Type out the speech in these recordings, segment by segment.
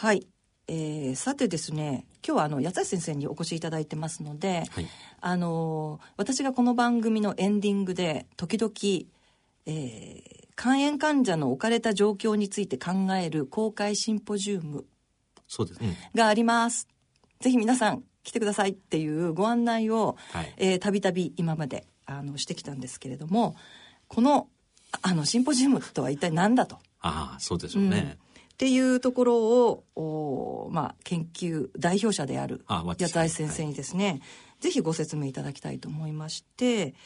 はい。えーさてですね今日はあの八橋先生にお越しいただいてますので、はいあのー私がこの番組のエンディングで時々、えー肝炎患者の置かれた状況について考える公開シンポジウムそうですね。がありますぜひ皆さん来てくださいっていうご案内をたびたび今まであのしてきたんですけれどもこのあのシンポジウムとは一体何だと。ああ、そうでしょうね。っていうところを、おまあ、研究代表者であるあ八私田先生にですね、ぜひご説明いただきたいと思いまして、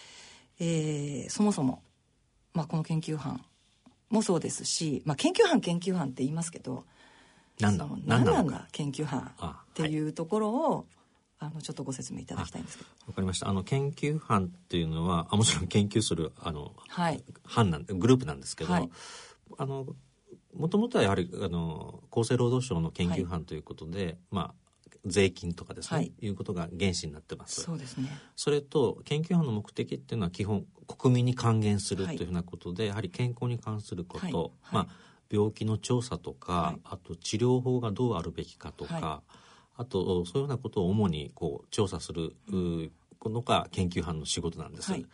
えーそもそも、まあ、この研究班もそうですし、まあ、研究班研究班って言いますけどなんだ何なんだ研究班あっていうところを、あのちょっとご説明いただきたいんですけど。わかりました。あの、研究班っていうのは、あもちろん研究する、あの、はい。班なんグループなんですけど、はい。あの、もともとはやはり、あの、厚生労働省の研究班ということで、まあ、税金とかですね、はい。い、うことが原資になってます。そうですね。それと研究班の目的っていうのは基本国民に還元するとはい。いうふうなことで、やはり健康に関すること、はい。はい。まあ、病気の調査とか、はい。あと治療法がどうあるべきかとか、はあとそういうようなことを主にこう調査するうのが研究班の仕事なんです。はい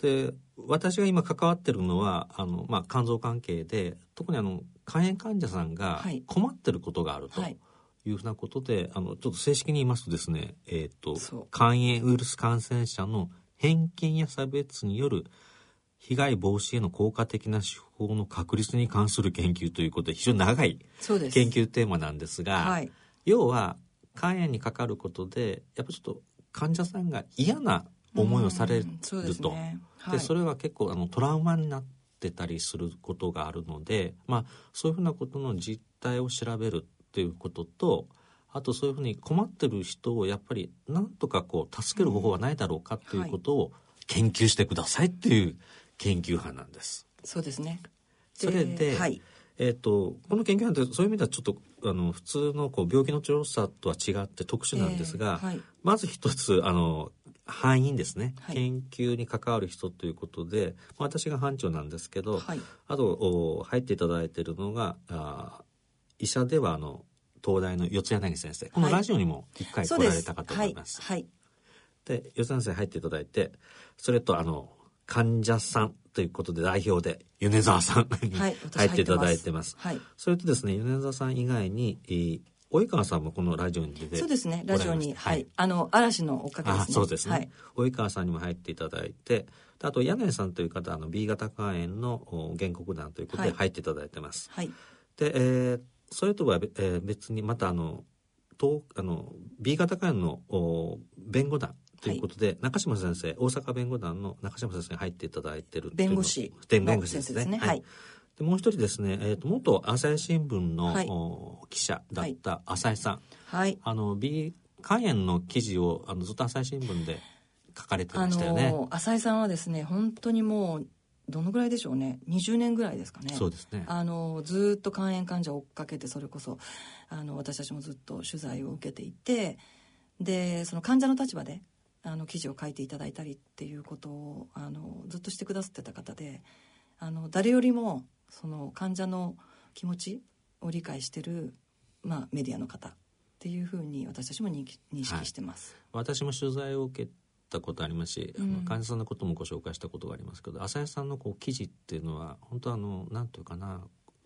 で私が今関わってるのはあの、まあ、肝臓関係で特にあの肝炎患者さんがはい。困ってることがあると。はい。いうふうなことであのちょっと正式に言いますとですね、えー、と肝炎ウイルス感染者の偏見や差別による被害防止への効果的な手法の確立に関する研究ということで非常に長い研究テーマなんですが、はい。要は肝炎にかかることでやっぱちょっと患者さんが嫌な思いをされると。ね。はでいそれは結構あのトラウマになってたりすることがあるので、まあ、そういうふうなことの実態を調べるっていうこととあとそういうふうに困ってる人をやっぱりなんとかこう助ける方法はないだろうかっていうことを研究してくださいっていう研究班なんです。そうですね。それではい。えー、とこの研究班ってそういう意味ではちょっとあの普通のこう病気の調査とは違って特殊なんですが、えーはい。まず一つあの班員ですね、はい。研究に関わる人ということでまあ私が班長なんですけど、はい。あとお入っていただいているのがあ医者ではあの東大の四谷柳先生。このはい。ラジオにも一回来られたかと思います。はい、はい。で四谷先生入っていただいてそれとあの患者さんということで代表で米沢さんに入っていただいてます。はい。それとですね米沢さん以外に、えー及川さんもこのラジオに出てそうですねラジオにはい、あの嵐のおかげですね。あそうですね、はい。及川さんにも入っていただいてであと柳井さんという方あの B 型肝炎のお原告団ということではい。入っていただいてます、はい。で、えーそれとは、えー別にまたあのとあの B 型肝炎のお弁護団ということで、中島先生大阪弁護団の中島先生に入っていただいてる弁護士弁の護士ですね。ね。はいでもう一人ですね、えー、と元朝日新聞の、はい。お記者だった浅井さん、はい。あの B 肝炎の記事をあのずっと朝日新聞で書かれてあましたよね。の浅井さんはですね本当にもうどのぐらいでしょうね。20年ぐらいですかね。そうですね。あのずっと肝炎患者を追っかけてそれこそあの私たちもずっと取材を受けていてでその患者の立場であの記事を書いていただいたりっていうことをあのずっとしてくださってた方であの誰よりもその患者の気持ちを理解してる、まあ、メディアの方っていうふうに私たちも認識してます。私も取材を受けたことありますし、あうん。の患者さんのこともご紹介したことがありますけど浅井さんのこう記事っていうのは本当あのなんというかな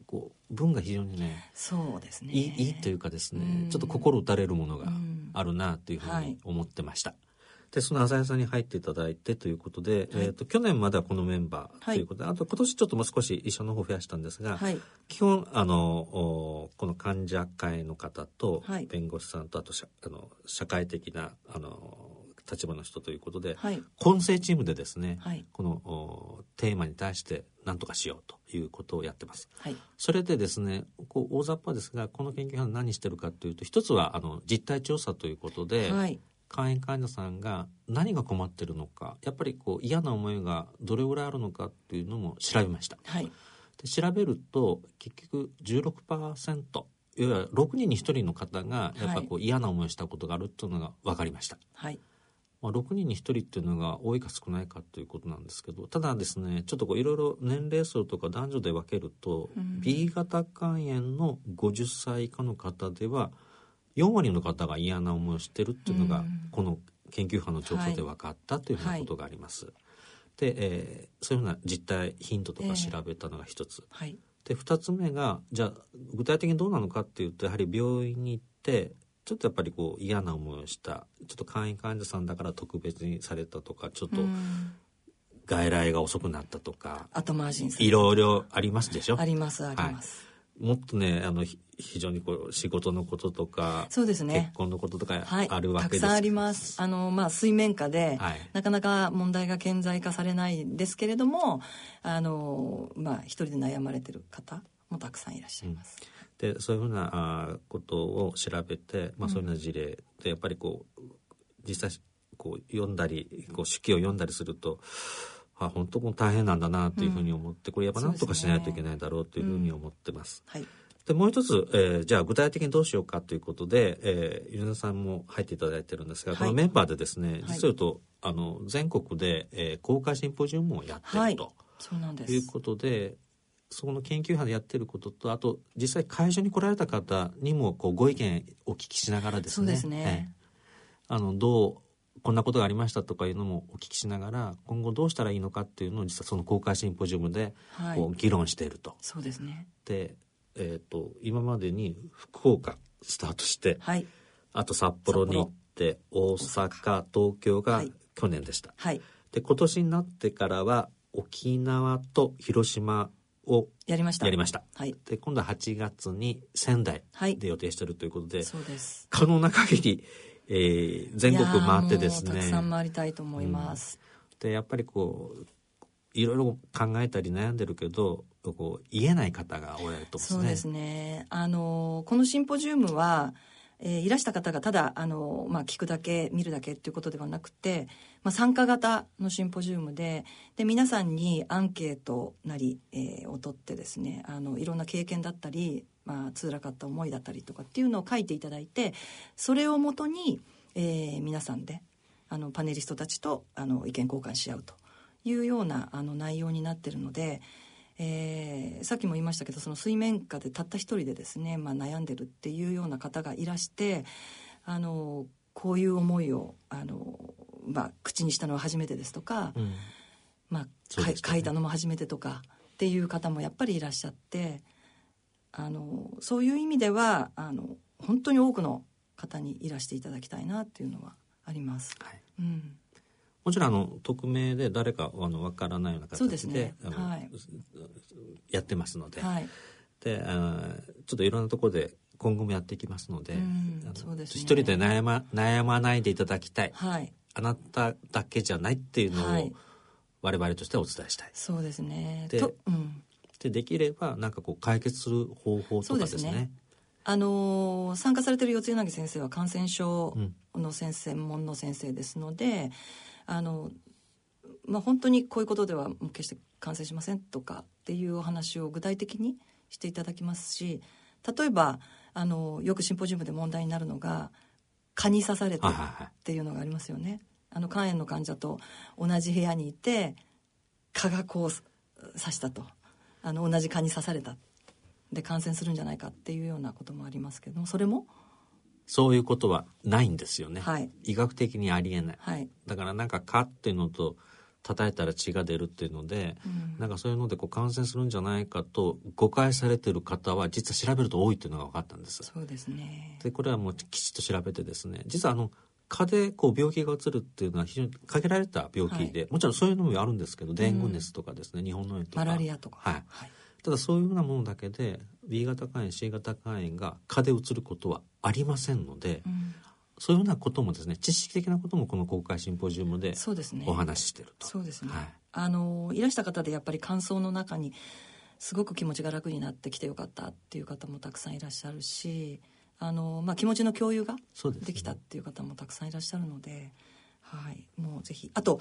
こう文が非常にねそうですね。いいいいというかですね、うん。ちょっと心打たれるものがうん。あるなというふうはいに思ってました。でその浅井さんに入っていただいてということで、はい。えー、と去年まではこのメンバーということで、あと今年ちょっともう少し一緒の方増やしたんですが、はい。基本あのおこの患者会の方とはい。弁護士さんとあと社あの社会的なあの立場の人ということで、はい。混成チームでですね、はい。このおテーマに対して何とかしようということをやってます。はい。それでですねこう大雑把ですがこの研究班何してるかというと一つはあの実態調査ということで、はい肝炎患者さんが何が困ってるのかやっぱりこう嫌な思いがどれぐらいあるのかっていうのも調べました。はいで調べると結局16%いわゆる6人に1人の方がやっぱこう嫌な思いをしたことがあるっていうのが分かりました。はいまあ、6人に1人っていうのが多いか少ないかということなんですけどただですねちょっといろいろ年齢層とか男女で分けると、うん B 型肝炎の50歳以下の方では4割の方が嫌な思いをしてるっていうのが、うん。この研究班の調査で分かったというふうなことがあります。で、えーそういうふうな実態ヒントとか調べたのが一つ。はい。で2つ目がじゃあ具体的にどうなのかっていうとやはり病院に行ってちょっとやっぱりこう嫌な思いをしたちょっと簡易患者さんだから特別にされたとかちょっとうん。外来が遅くなったとか、後回しにいろいろありますでしょ？ありますあります、もっとねあのひ非常にこう仕事のこととか、そうですね。結婚のこととかはい。あるわけです。たくさんあります。あのまあ水面下で、はい。なかなか問題が顕在化されないんですけれどもあのまあ一人で悩まれてる方もたくさんいらっしゃいます、でそういうふうなことを調べて、まあ、そういうような事例でやっぱりこう実際こう読んだりこう手記を読んだりするとあ本当もう大変なんだなというふうに思って、これやっぱ何とかしないといけないだろうというふうに思ってます。はいでもう一つ、えーじゃあ具体的にどうしようかということで、えー、ゆりなさんも入っていただいてるんですが、はい。このメンバーでですね、はい。実を言うとあの全国で、えー公開シンポジウムをやってはい。ると。そうなんです。いうことでそこの研究班でやってることとあと実際会場に来られた方にもこうご意見お聞きしながらですね。そうですね。ええ。あのどうこんなことがありましたとかいうのもお聞きしながら今後どうしたらいいのかっていうのを実はその公開シンポジウムではい。こう議論していると。そうですね。で、えー、と今までに福岡スタートしてはい。あと札幌に行って大阪東京がはい。去年でした。はい。で今年になってからは沖縄と広島をやりました。やりました。はい。で今度は8月に仙台はい。で予定しているということで、そうです。可能な限り、えー全国回ってですね。たくさん回りたいと思います、でやっぱりこういろいろ考えたり悩んでるけどこう言えない方がおられると思そうですねあのこのシンポジウムは、えーいらした方がただあの、まあ、聞くだけ見るだけっていうことではなくて、まあ、参加型のシンポジウムでで皆さんにアンケートなり、えーを取ってですねあのいろんな経験だったり、まあ辛かった思いだったりとかっていうのを書いていただいてそれをもとに、えー皆さんであのパネリストたちとあの意見交換し合うというようなあの内容になってるので。えーさっきも言いましたけどその水面下でたった一人でですね、まあ、悩んでるっていうような方がいらしてあのこういう思いをあの、まあ、口にしたのは初めてですとか、うん。まあ書いたのも初めてとかっていう方もやっぱりいらっしゃってあのそういう意味ではあの本当に多くの方にいらしていただきたいなっていうのはあります。はい。うんもちろんあの匿名で誰かあの分からないような形ですね。はい。やってますので,、はい。であーちょっといろんなところで今後もやっていきますので、ね。一人で悩ま悩まないでいただきたい。はい。あなただけじゃないっていうのをはい。我々としてはお伝えしたい。そうですね。でと、うん、でできればなんかこう解決する方法とかですね。あのー参加されてる四柳先生は感染症の先生専門の先生ですのであの、まあ、本当にこういうことでは決して感染しませんとかっていうお話を具体的にしていただきますし例えばあのよくシンポジウムで問題になるのが蚊に刺されてっていうのがありますよね。あの肝炎の患者と同じ部屋にいて蚊がこう刺したとあの同じ蚊に刺されたで感染するんじゃないかっていうようなこともありますけどもそれもそういうことはないんですよね。はい。医学的にありえない。はい、だからなんか蚊っていうのと叩いたら血が出るっていうので、うん。なんかそういうのでこう感染するんじゃないかと誤解されてる方は実は調べると多いっていうのが分かったんです。そうですね。でこれはもうきちっと調べてですね。実はあの蚊でこう病気がうつるっていうのは非常に限られた病気で、もちろんそういうのもあるんですけどデング熱とかですね、日本の炎とか。マラリアとか。はい。はい、ただそういうふうなものだけで B 型肝炎 C 型肝炎が蚊でうつることはありませんので、うん。そういうふうなこともですね知識的なこともこの公開シンポジウムでそうですね。お話ししてると。そうですね、はい。あのいらした方でやっぱり感想の中にすごく気持ちが楽になってきてよかったっていう方もたくさんいらっしゃるしあの、まあ、気持ちの共有ができたっていう方もたくさんいらっしゃるので、はい、もうぜひ。あと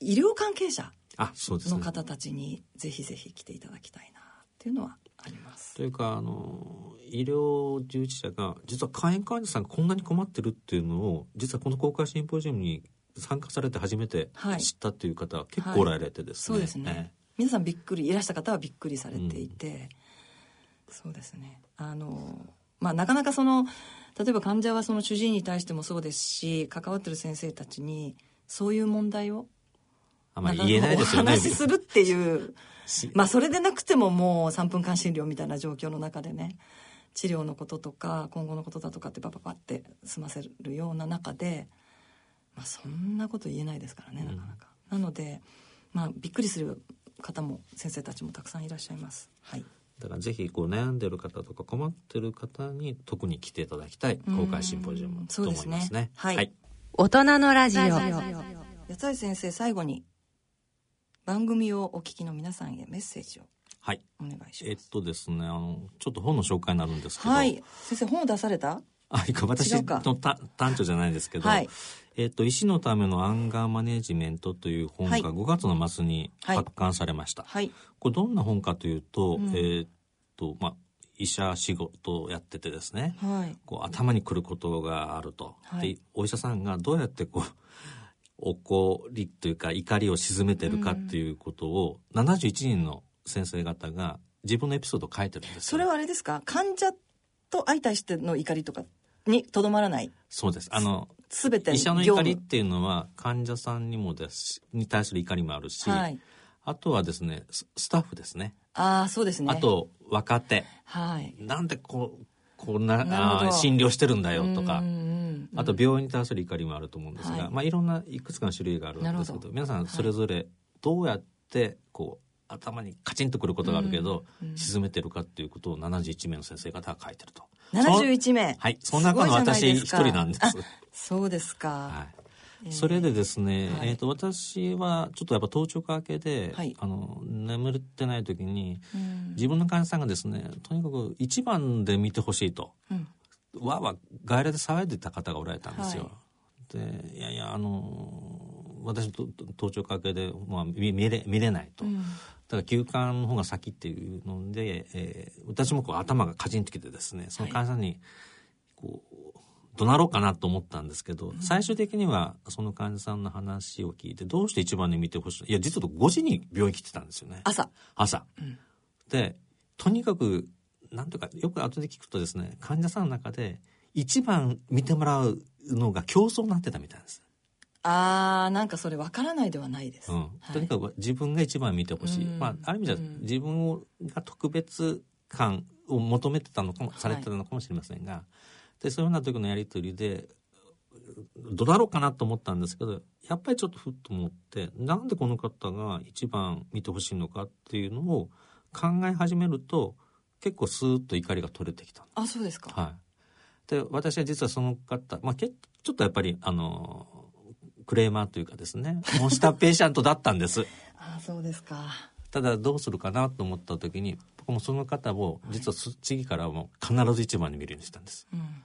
医療関係者の方たちにぜひぜひ来ていただきたいなっていうのはあります。というかあの医療従事者が実は肝炎患者さんがこんなに困ってるっていうのを実はこの公開シンポジウムに参加されて初めてはい。知ったっていう方は結構おられてですね、そうですね、皆さんびっくりいらした方はびっくりされていて、そうですね。あのまあなかなかその例えば患者はその主治医に対してもそうですし関わってる先生たちにそういう問題をあまり言えないですよね。お話しするっていう。しまあそれでなくてももう3分間診療みたいな状況の中でね治療のこととか今後のことだとかってパパパって済ませるような中で、まあ、そんなこと言えないですからねなかなか、なので、まあ、びっくりする方も先生たちもたくさんいらっしゃいます。はい。だからぜひこう悩んでる方とか困ってる方に特に来ていただきたい公開シンポジウムと思いますね。そうですね。はい。大人のラジオ。八谷先生最後に番組をお聞きの皆さんへメッセージをはい。お願いしえっますとですねあのちょっと本の紹介になるんですけど、はい。先生本を出された？あいか私のた短調じゃないですけど、はい。えっと医師のためのアンガーマネジメントという本がはい。5月の末にはい。発刊されました、はい。これどんな本かというと、うん。えっとまあ医者仕事をやっててですね。はい。こう頭にくることがあると、はい。でお医者さんがどうやってこう怒りというか怒りを鎮めてるかっていうことを71人の先生方が自分のエピソードを書いてるんですよ。それはあれですか？患者と相対しての怒りとかにとどまらない？そうです。あの全て医者の怒りっていうのは患者さんにもですしに対する怒りもあるし、はい。あとはですねススタッフですね。ああそうですね。あと若手。はい。なんでこうこんなあー診療してるんだよとか。あと病院に対する怒りもあると思うんですが、はい。まあ、いろんないくつかの種類があるんですけど皆さんそれぞれどうやってこう頭にカチンとくることがあるけど、うんうん。沈めてるかっていうことを71名の先生方が書いてると。71名はい、その中の私一人なんです。あそうですか、はい。えーそれでですね、はい。えー、と私はちょっとやっぱ頭頂科明けで、はい。あの眠ってない時にうん。自分の患者さんがですねとにかく一番で見てほしいとうん。わーわー外来で騒いでた方がおられたんですよ。でいやいやあの私と頭頂科明けで、まあ、見見れ見れないと。うん。だから休館の方が先っていうので、えー私もこう頭がカチンときてですねその患者さんにこう怒鳴ろうかなと思ったんですけど、最終的にはその患者さんの話を聞いてどうして一番に見てほしいいや実は5時に病院来てたんですよね。朝。朝。うん。でとにかくなんとかよく後で聞くとですね患者さんの中で一番見てもらうのが競争になってたみたいです。あーなんかそれわからないではないです、うん。はい。とにかく自分が一番見てほしい、うん。まあ、ある意味じゃうん。自分をが特別感を求めてたのかも、いされてたのかもしれませんがでそういうような時のやり取りでどうだろうかなと思ったんですけどやっぱりちょっとふっと思ってなんでこの方が一番見てほしいのかっていうのを考え始めると結構スーッと怒りが取れてきた。あそうですか、はい、で私は実はその方、まあ、けちょっとやっぱりあのクレーマーというかですねモンスターペーシャントだったんです。あそうですか。ただどうするかなと思った時に僕もその方を実はそ次からはもう必ず一番に見るようにしたんです。うん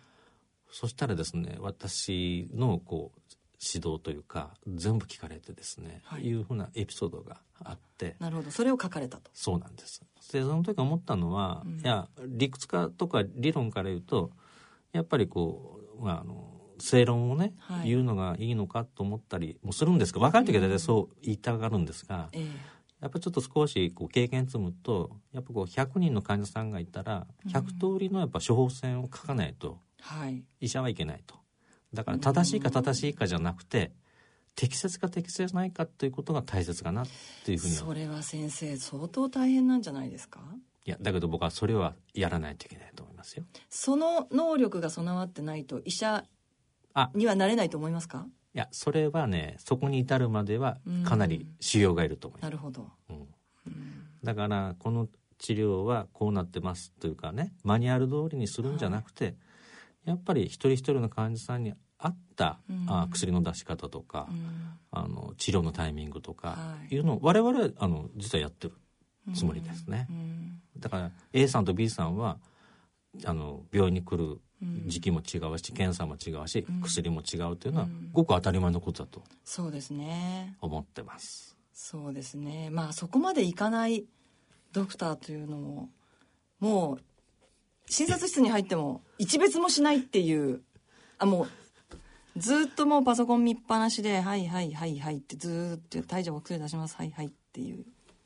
そしたらですね私のこう指導というか全部聞かれてですね、はい。い、うふうなエピソードがあって。なるほど。それを書かれたと。そうなんです。でその時思ったのは、うん。いや理屈化とか理論から言うとやっぱりこう、まあ、あの正論をね、はい。言うのがいいのかと思ったりもするんですが若い時は大体そう言いたがるんですが、ええ。やっぱりちょっと少しこう経験積むとやっぱこう100人の患者さんがいたら100通りのやっぱ処方箋を書かないとはい。医者はいけないと。だから正しいか正しいかじゃなくて適切か適切じゃないかということが大切かなっていうふうにはそれは先生相当大変なんじゃないですか？いやだけど僕はそれはやらないといけないと思いますよ。その能力が備わってないと医者あ。にはなれないと思いますか？いやそれはねそこに至るまではかなり修行がいると思います。なるほど、うん。うん。だからこの治療はこうなってますというかねマニュアル通りにするんじゃなくて、やっぱり一人一人の患者さんに合った、うん。あ薬の出し方とか、うん。あの治療のタイミングとかはい。いうのを我々はあの実はやってるつもりですね。うん。だから A さんと B さんはあの病院に来るうん。時期も違うし検査も違うし、うん。薬も違うというのはうん。ごく当たり前のことだとそうですね。思ってます。そうですね。まあそこまでいかないドクターというのももう診察室に入っても一別もしないっていうあもうずっともうパソコン見っぱなしで「はいはいはいはい」ってずーっと「大丈夫お薬出しますはいはい」っていう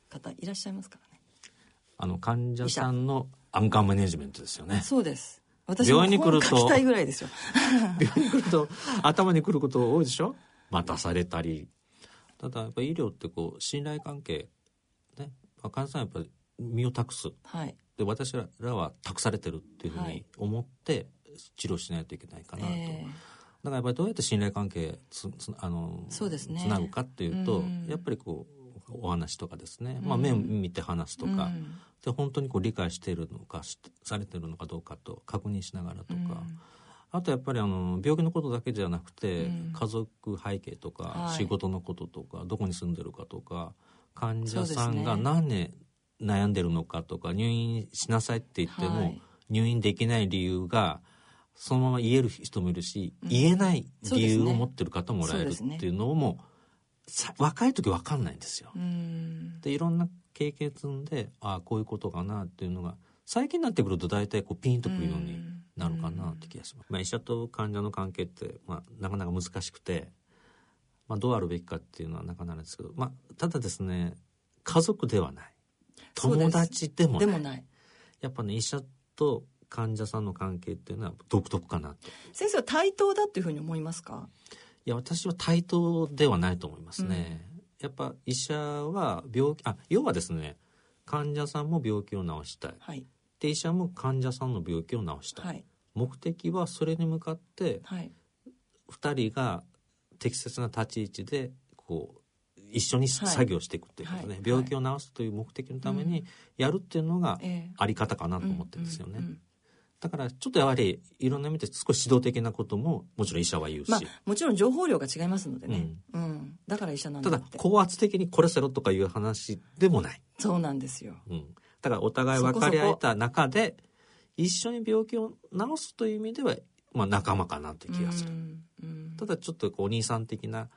方いらっしゃいますからね。あの患者さんのアンカーマネジメントですよね。そうです。私も病院に来ると本書きたいぐらいですよ。病院に来ると頭に来ること多いでしょ？待たされたり。ただやっぱ医療ってこう信頼関係ね。患者さんやっぱり身を託す。はい。で私らは託されてるっていうふうにはい。思って治療しないといけないかなと、えだからやっぱりどうやって信頼関係つつあのそうですね。つなぐかっていうと、うん。やっぱりこうお話とかですね、まあ、うん。目を見て話すとか、うん。で本当にこう理解しているのかしされてるのかどうかと確認しながらとか、あとやっぱりあの病気のことだけじゃなくて、うん。家族背景とか、はい。仕事のこととかどこに住んでるかとか患者さんが何で悩んでるのかとか入院しなさいって言っても、はい。入院できない理由がそのまま言える人もいるし、うん。言えない理由を持ってる方もらえるっていうのもさ若い時分かんないんですよ。うん。でいろんな経験積んでああこういうことかなっていうのが最近になってくると大体こうピンとくるようになるかなって気がします。まあ、医者と患者の関係って、まあ、なかなか難しくて、まあ、どうあるべきかっていうのはなかなかですけど、まあ、ただですね家族ではない友達でもない。でもない。やっぱね医者と患者さんの関係っていうのは独特かなと。先生は対等だっていうふうに思いますか？いや私は対等ではないと思いますね、やっぱ医者は病気あ要はですね患者さんも病気を治したい。はい。で医者も患者さんの病気を治したい、はい。目的はそれに向かってはい。2人が適切な立ち位置でこう一緒にはい。作業していくっていうことね、はい。病気を治すという目的のためにやるっていうのがええあり方かなと思ってるんですよね、うん。うん。だからちょっとやはりいろんな意味で少し指導的なことももちろん医者は言うし、まあもちろん情報量が違いますのでね、うん。だから医者なんただだって。高圧的にこれせろとかいう話でもない、そうなんですよ。うん、だからお互い分かり合えた中で一緒に病気を治すという意味では、まあ、仲間かなという気がする、うん。うん。ただちょっとこうお兄さん的なあ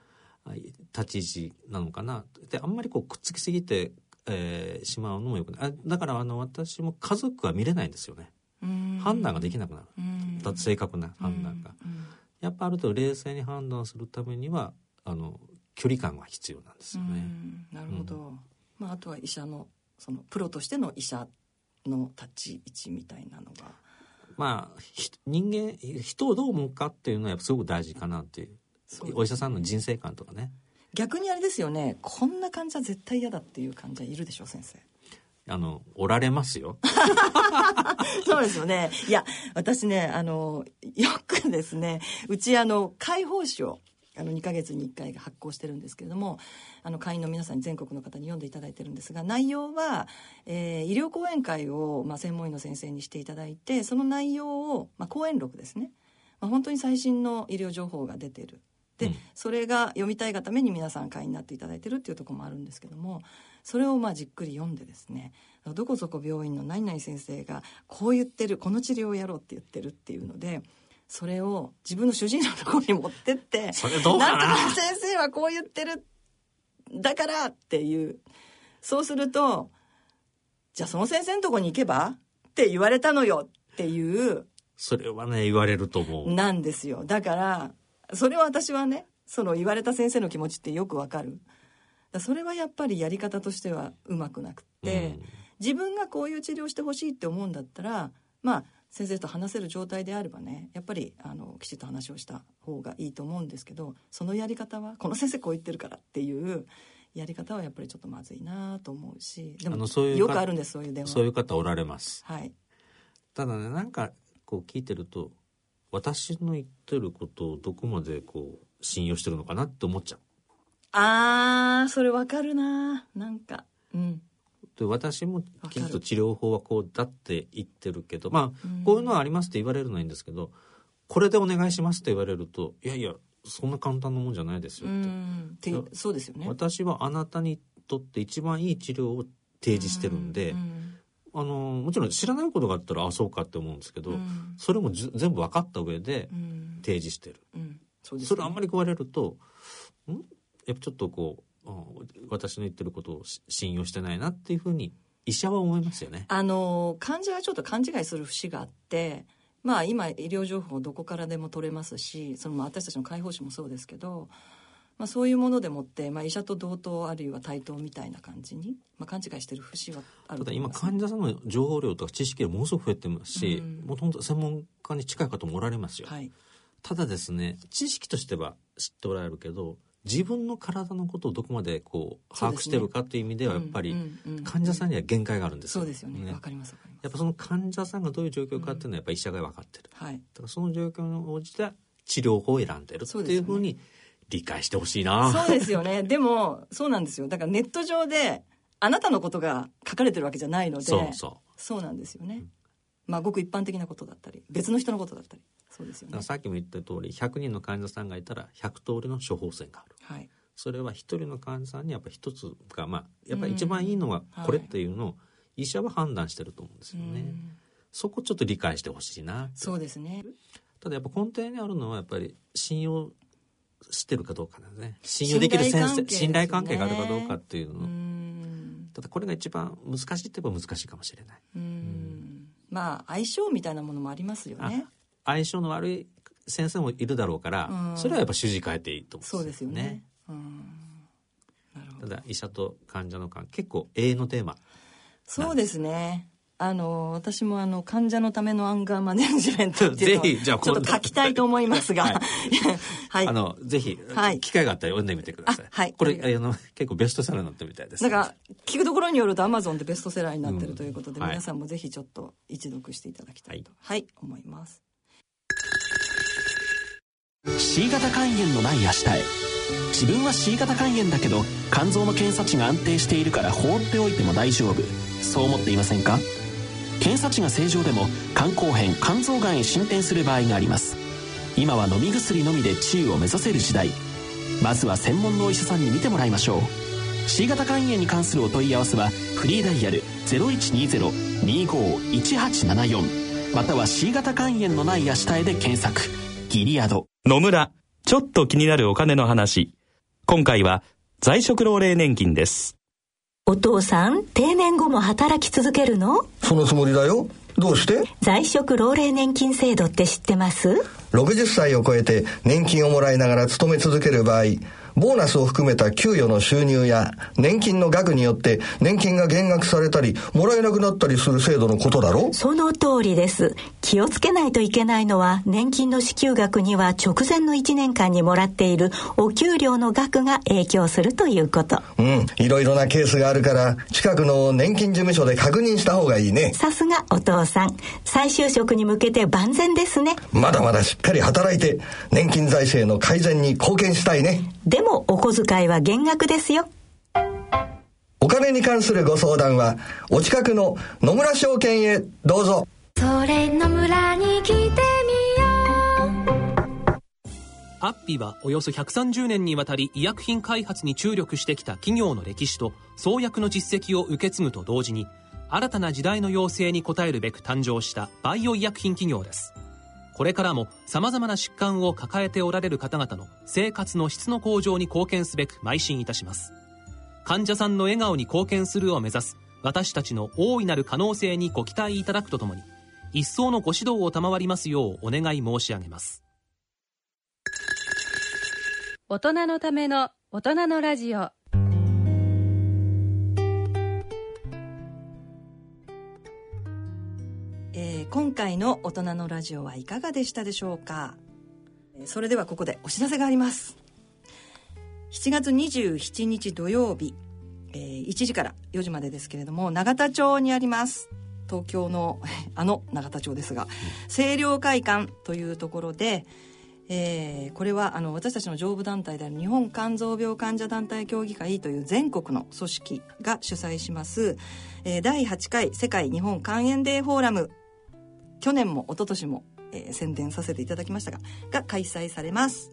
立ち位置なのかな。であんまりこうくっつきすぎて、えーしまうのもよくない。あだからあの私も家族は見れないんですよね。うん。判断ができなくなる、正確な判断が、うん。やっぱある程度冷静に判断するためにはあの距離感が必要なんですうよね、ん。なるほど、まあ、あとは医者のそのプロとしての医者の立ち位置みたいなのが。まあひ人間人をどう思うかっていうのはやっぱすごく大事かなっていうお医者さんの人生観とかね。逆にあれですよね。こんな患者絶対嫌だっていう患者いるでしょ先生。あのおられますよ。そうですよね。いや私ねあのよくですねうちあの解放誌をあの2ヶ月に1回発行してるんですけれどもあの会員の皆さんに全国の方に読んでいただいてるんですが内容は、えー医療講演会を、まあ、専門医の先生にしていただいてその内容を、まあ、講演録ですね、まあ、本当に最新の医療情報が出てるで、うん。それが読みたいがために皆さん会員になっていただいてるっていうところもあるんですけどもそれをまあじっくり読んでですねどこそこ病院の何々先生がこう言ってるこの治療をやろうって言ってるっていうのでそれを自分の主治医のところに持ってってそれどうなんとか先生はこう言ってるだからっていうそうするとじゃあその先生のとこに行けばって言われたのよっていうそれはね言われると思う。なんですよ。だからそれは私はねその言われた先生の気持ちってよくわかる。だそれはやっぱりやり方としてはうまくなくって、自分がこういう治療してほしいって思うんだったらまあ先生と話せる状態であればねやっぱりあのきちっと話をした方がいいと思うんですけどそのやり方はこの先生こう言ってるからっていうやり方はやっぱりちょっとまずいなと思うしでもういうかよくあるんですそういう電話。そういう方おられます。はい。ただねなんかこう聞いてると私の言ってることをどこまでこう信用してるのかなって思っちゃう。あーそれわかるななんか。うん。で私もきっと治療法はこうだって言ってるけどまあうん。こういうのはありますって言われるのはいいんですけどこれでお願いしますって言われるといやいやそんな簡単なもんじゃないですうよって、ん。ってそうですよね。私はあなたにとって一番いい治療を提示してるんで、うんあのもちろん知らないことがあったらあそうかって思うんですけど、うん。それも全部分かった上でうん。提示してる、うん。そね。それあんまり言われるとん？やっぱちょっとこうあ私の言ってることをし信用してないなっていうふうに医者は思いますよね。あの患者がちょっと勘違いする節があってまあ今医療情報どこからでも取れますしそのまあ私たちの解放誌もそうですけど、まあ、そういうものでもって、まあ、医者と同等あるいは対等みたいな感じに、まあ、勘違いしてる節はあるただ今患者さんの情報量とか知識がものすごく増えてますしもともと専門家に近い方もおられますよ、はい、ただですね知識としては知っておられるけど自分の体のことをどこまでこう把握してるかっていう意味ではやっぱり患者さんには限界があるんですよ、そうですよね。わ、かりますやっぱその患者さんがどういう状況かっていうのはやっぱり医者が分かってる、はい、だからその状況に応じた治療法を選んでるっていうふうに理解してほしいな。そうですよね。でもそうなんですよ。だからネット上であなたのことが書かれてるわけじゃないのでそうそう。そうなんですよね、うん、まあごく一般的なことだったり別の人のことだったり。そうですよね。さっきも言った通り100人の患者さんがいたら100通りの処方箋がある、はい、それは一人の患者さんにやっぱ一つがまあやっぱり一番いいのはこれっていうのを医者は判断してると思うんですよね。そこちょっと理解してほしいなそうですね。ただやっぱ根底にあるのはやっぱり信用してるかどうかですね。信用できる先生信頼関係があるかどうかっていうの。ただこれが一番難しいって言えば難しいかもしれない。まあ相性みたいなものもありますよね。相性の悪い先生もいるだろうから、それはやっぱ主治変えていいと思うんですよね。そうですよね。ただ医者と患者の関係結構永遠のテーマそうですねあの私もあの患者のためのアンガーマネジメントっていうのを ちょっと書きたいと思いますが、はい、はい、あのぜひ、はい、機会があったら読んでみてください。はい、これあの結構ベストセラーになってみたいです、ね。なんか聞くところによるとアマゾンでベストセラーになってるということで、うん、皆さんもぜひちょっと一読していただきたいと、はい、思います。C 型肝炎のない明日へ。自分は C 型肝炎だけど肝臓の検査値が安定しているから放っておいても大丈夫。そう思っていませんか？検査値が正常でも肝硬変肝臓がんへ進展する場合があります。今は飲み薬のみで治癒を目指せる時代。まずは専門のお医者さんに診てもらいましょう。C 型肝炎に関するお問い合わせはフリーダイヤル0120-25-1874または C 型肝炎のない明日へで検索。ギリアド。野村ちょっと気になるお金の話。今回は在職老齢年金です。お父さん、定年後も働き続けるの？そのつもりだよ。どうして？在職老齢年金制度って知ってます？60歳を超えて年金をもらいながら勤め続ける場合ボーナスを含めた給与の収入や年金の額によって年金が減額されたりもらえなくなったりする制度のことだろその通りです。気をつけないといけないのは年金の支給額には直前の1年間にもらっているお給料の額が影響するということ。うん。いろいろなケースがあるから近くの年金事務所で確認した方がいいね。さすがお父さん。再就職に向けて万全ですね。まだまだしっかり働いて年金財政の改善に貢献したいね。でもお小遣いは減額ですよ。お金に関するご相談は、お近くの野村証券へどうぞ。それ野村に来てみよう。アッピはおよそ130年にわたり医薬品開発に注力してきた企業の歴史と創薬の実績を受け継ぐと同時に新たな時代の要請に応えるべく誕生したバイオ医薬品企業ですこれからも様々な疾患を抱えておられる方々の生活の質の向上に貢献すべく邁進いたします。患者さんの笑顔に貢献するを目指す私たちの大いなる可能性にご期待いただくとともに、一層のご指導を賜りますようお願い申し上げます。大人のための大人のラジオ。今回の大人のラジオはいかがでしたでしょうか？それではここでお知らせがあります。7月27日土曜日、えー、1時から4時までですけれども永田町にあります。東京の あの永田町ですが清涼会館というところでえー、これはあの私たちの上部団体である日本肝臓病患者団体協議会という全国の組織が主催します、えー、第8回世界日本肝炎デーフォーラム去年も一昨年も、えー、宣伝させていただきましたがが開催されます。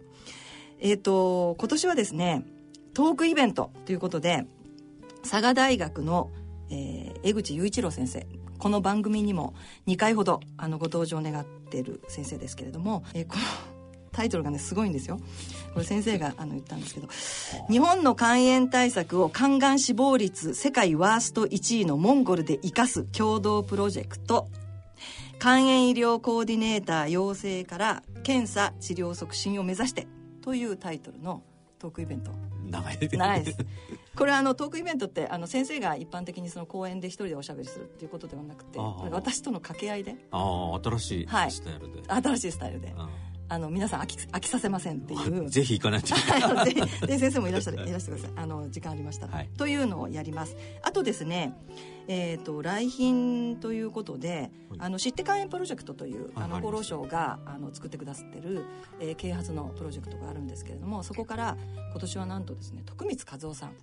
えっ、ー、と今年はですねトークイベントということで佐賀大学の、えー、江口雄一郎先生この番組にも2回ほどあのご登場願ってる先生ですけれども、えー、このタイトルがねすごいんですよ。これ先生があの言ったんですけど日本の肝炎対策を肝がん死亡率世界ワースト1位のモンゴルで生かす共同プロジェクト肝炎医療コーディネーター養成から検査治療促進を目指してというタイトルのトークイベント。長い。長いです。これはあのトークイベントってあの先生が一般的にその講演で一人でおしゃべりするっていうことではなくて私との掛け合いで。ああ新しいはいスタイルで、新しいスタイルであの皆さん飽き飽きさせませんっていう。う んぜひ行かないと。で 先生もいらっしゃるいらしてください。あの時間ありましたら、はい。というのをやります。あとですねえー、と来賓ということで「あの知って肝炎プロジェクト」というあの厚労省があの作ってくださってる、えー啓発のプロジェクトがあるんですけれどもそこから今年はなんとですね徳光和夫さん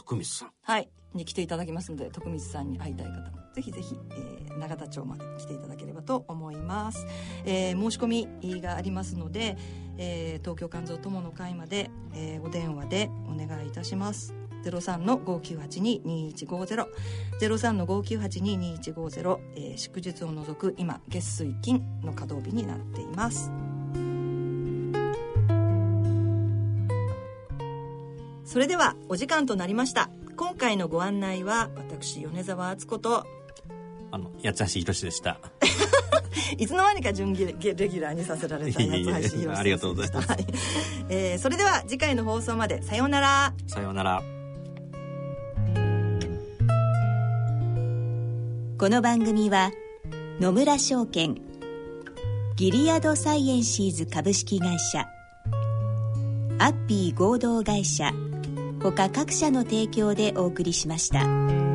徳光さん。はい、に来ていただきますので徳光さんに会いたい方もぜひぜひ、えー永田町まで来ていただければと思います、えー申し込みがありますので、えー東京肝臓友の会まで、えーお電話でお願いいたします。03-5982-2150 03-5982-2150、えー祝日を除く今月水金の稼働日になっています。それではお時間となりました。今回のご案内は私米沢敦子とあの八橋宏でした。いつの間にか準レギュラーにさせられた八橋宏ありがとうございます。はい。えーそれでは次回の放送まで。さようなら。さようなら。この番組は野村証券ギリアドサイエンシーズ株式会社アッピー合同会社他各社の提供でお送りしました。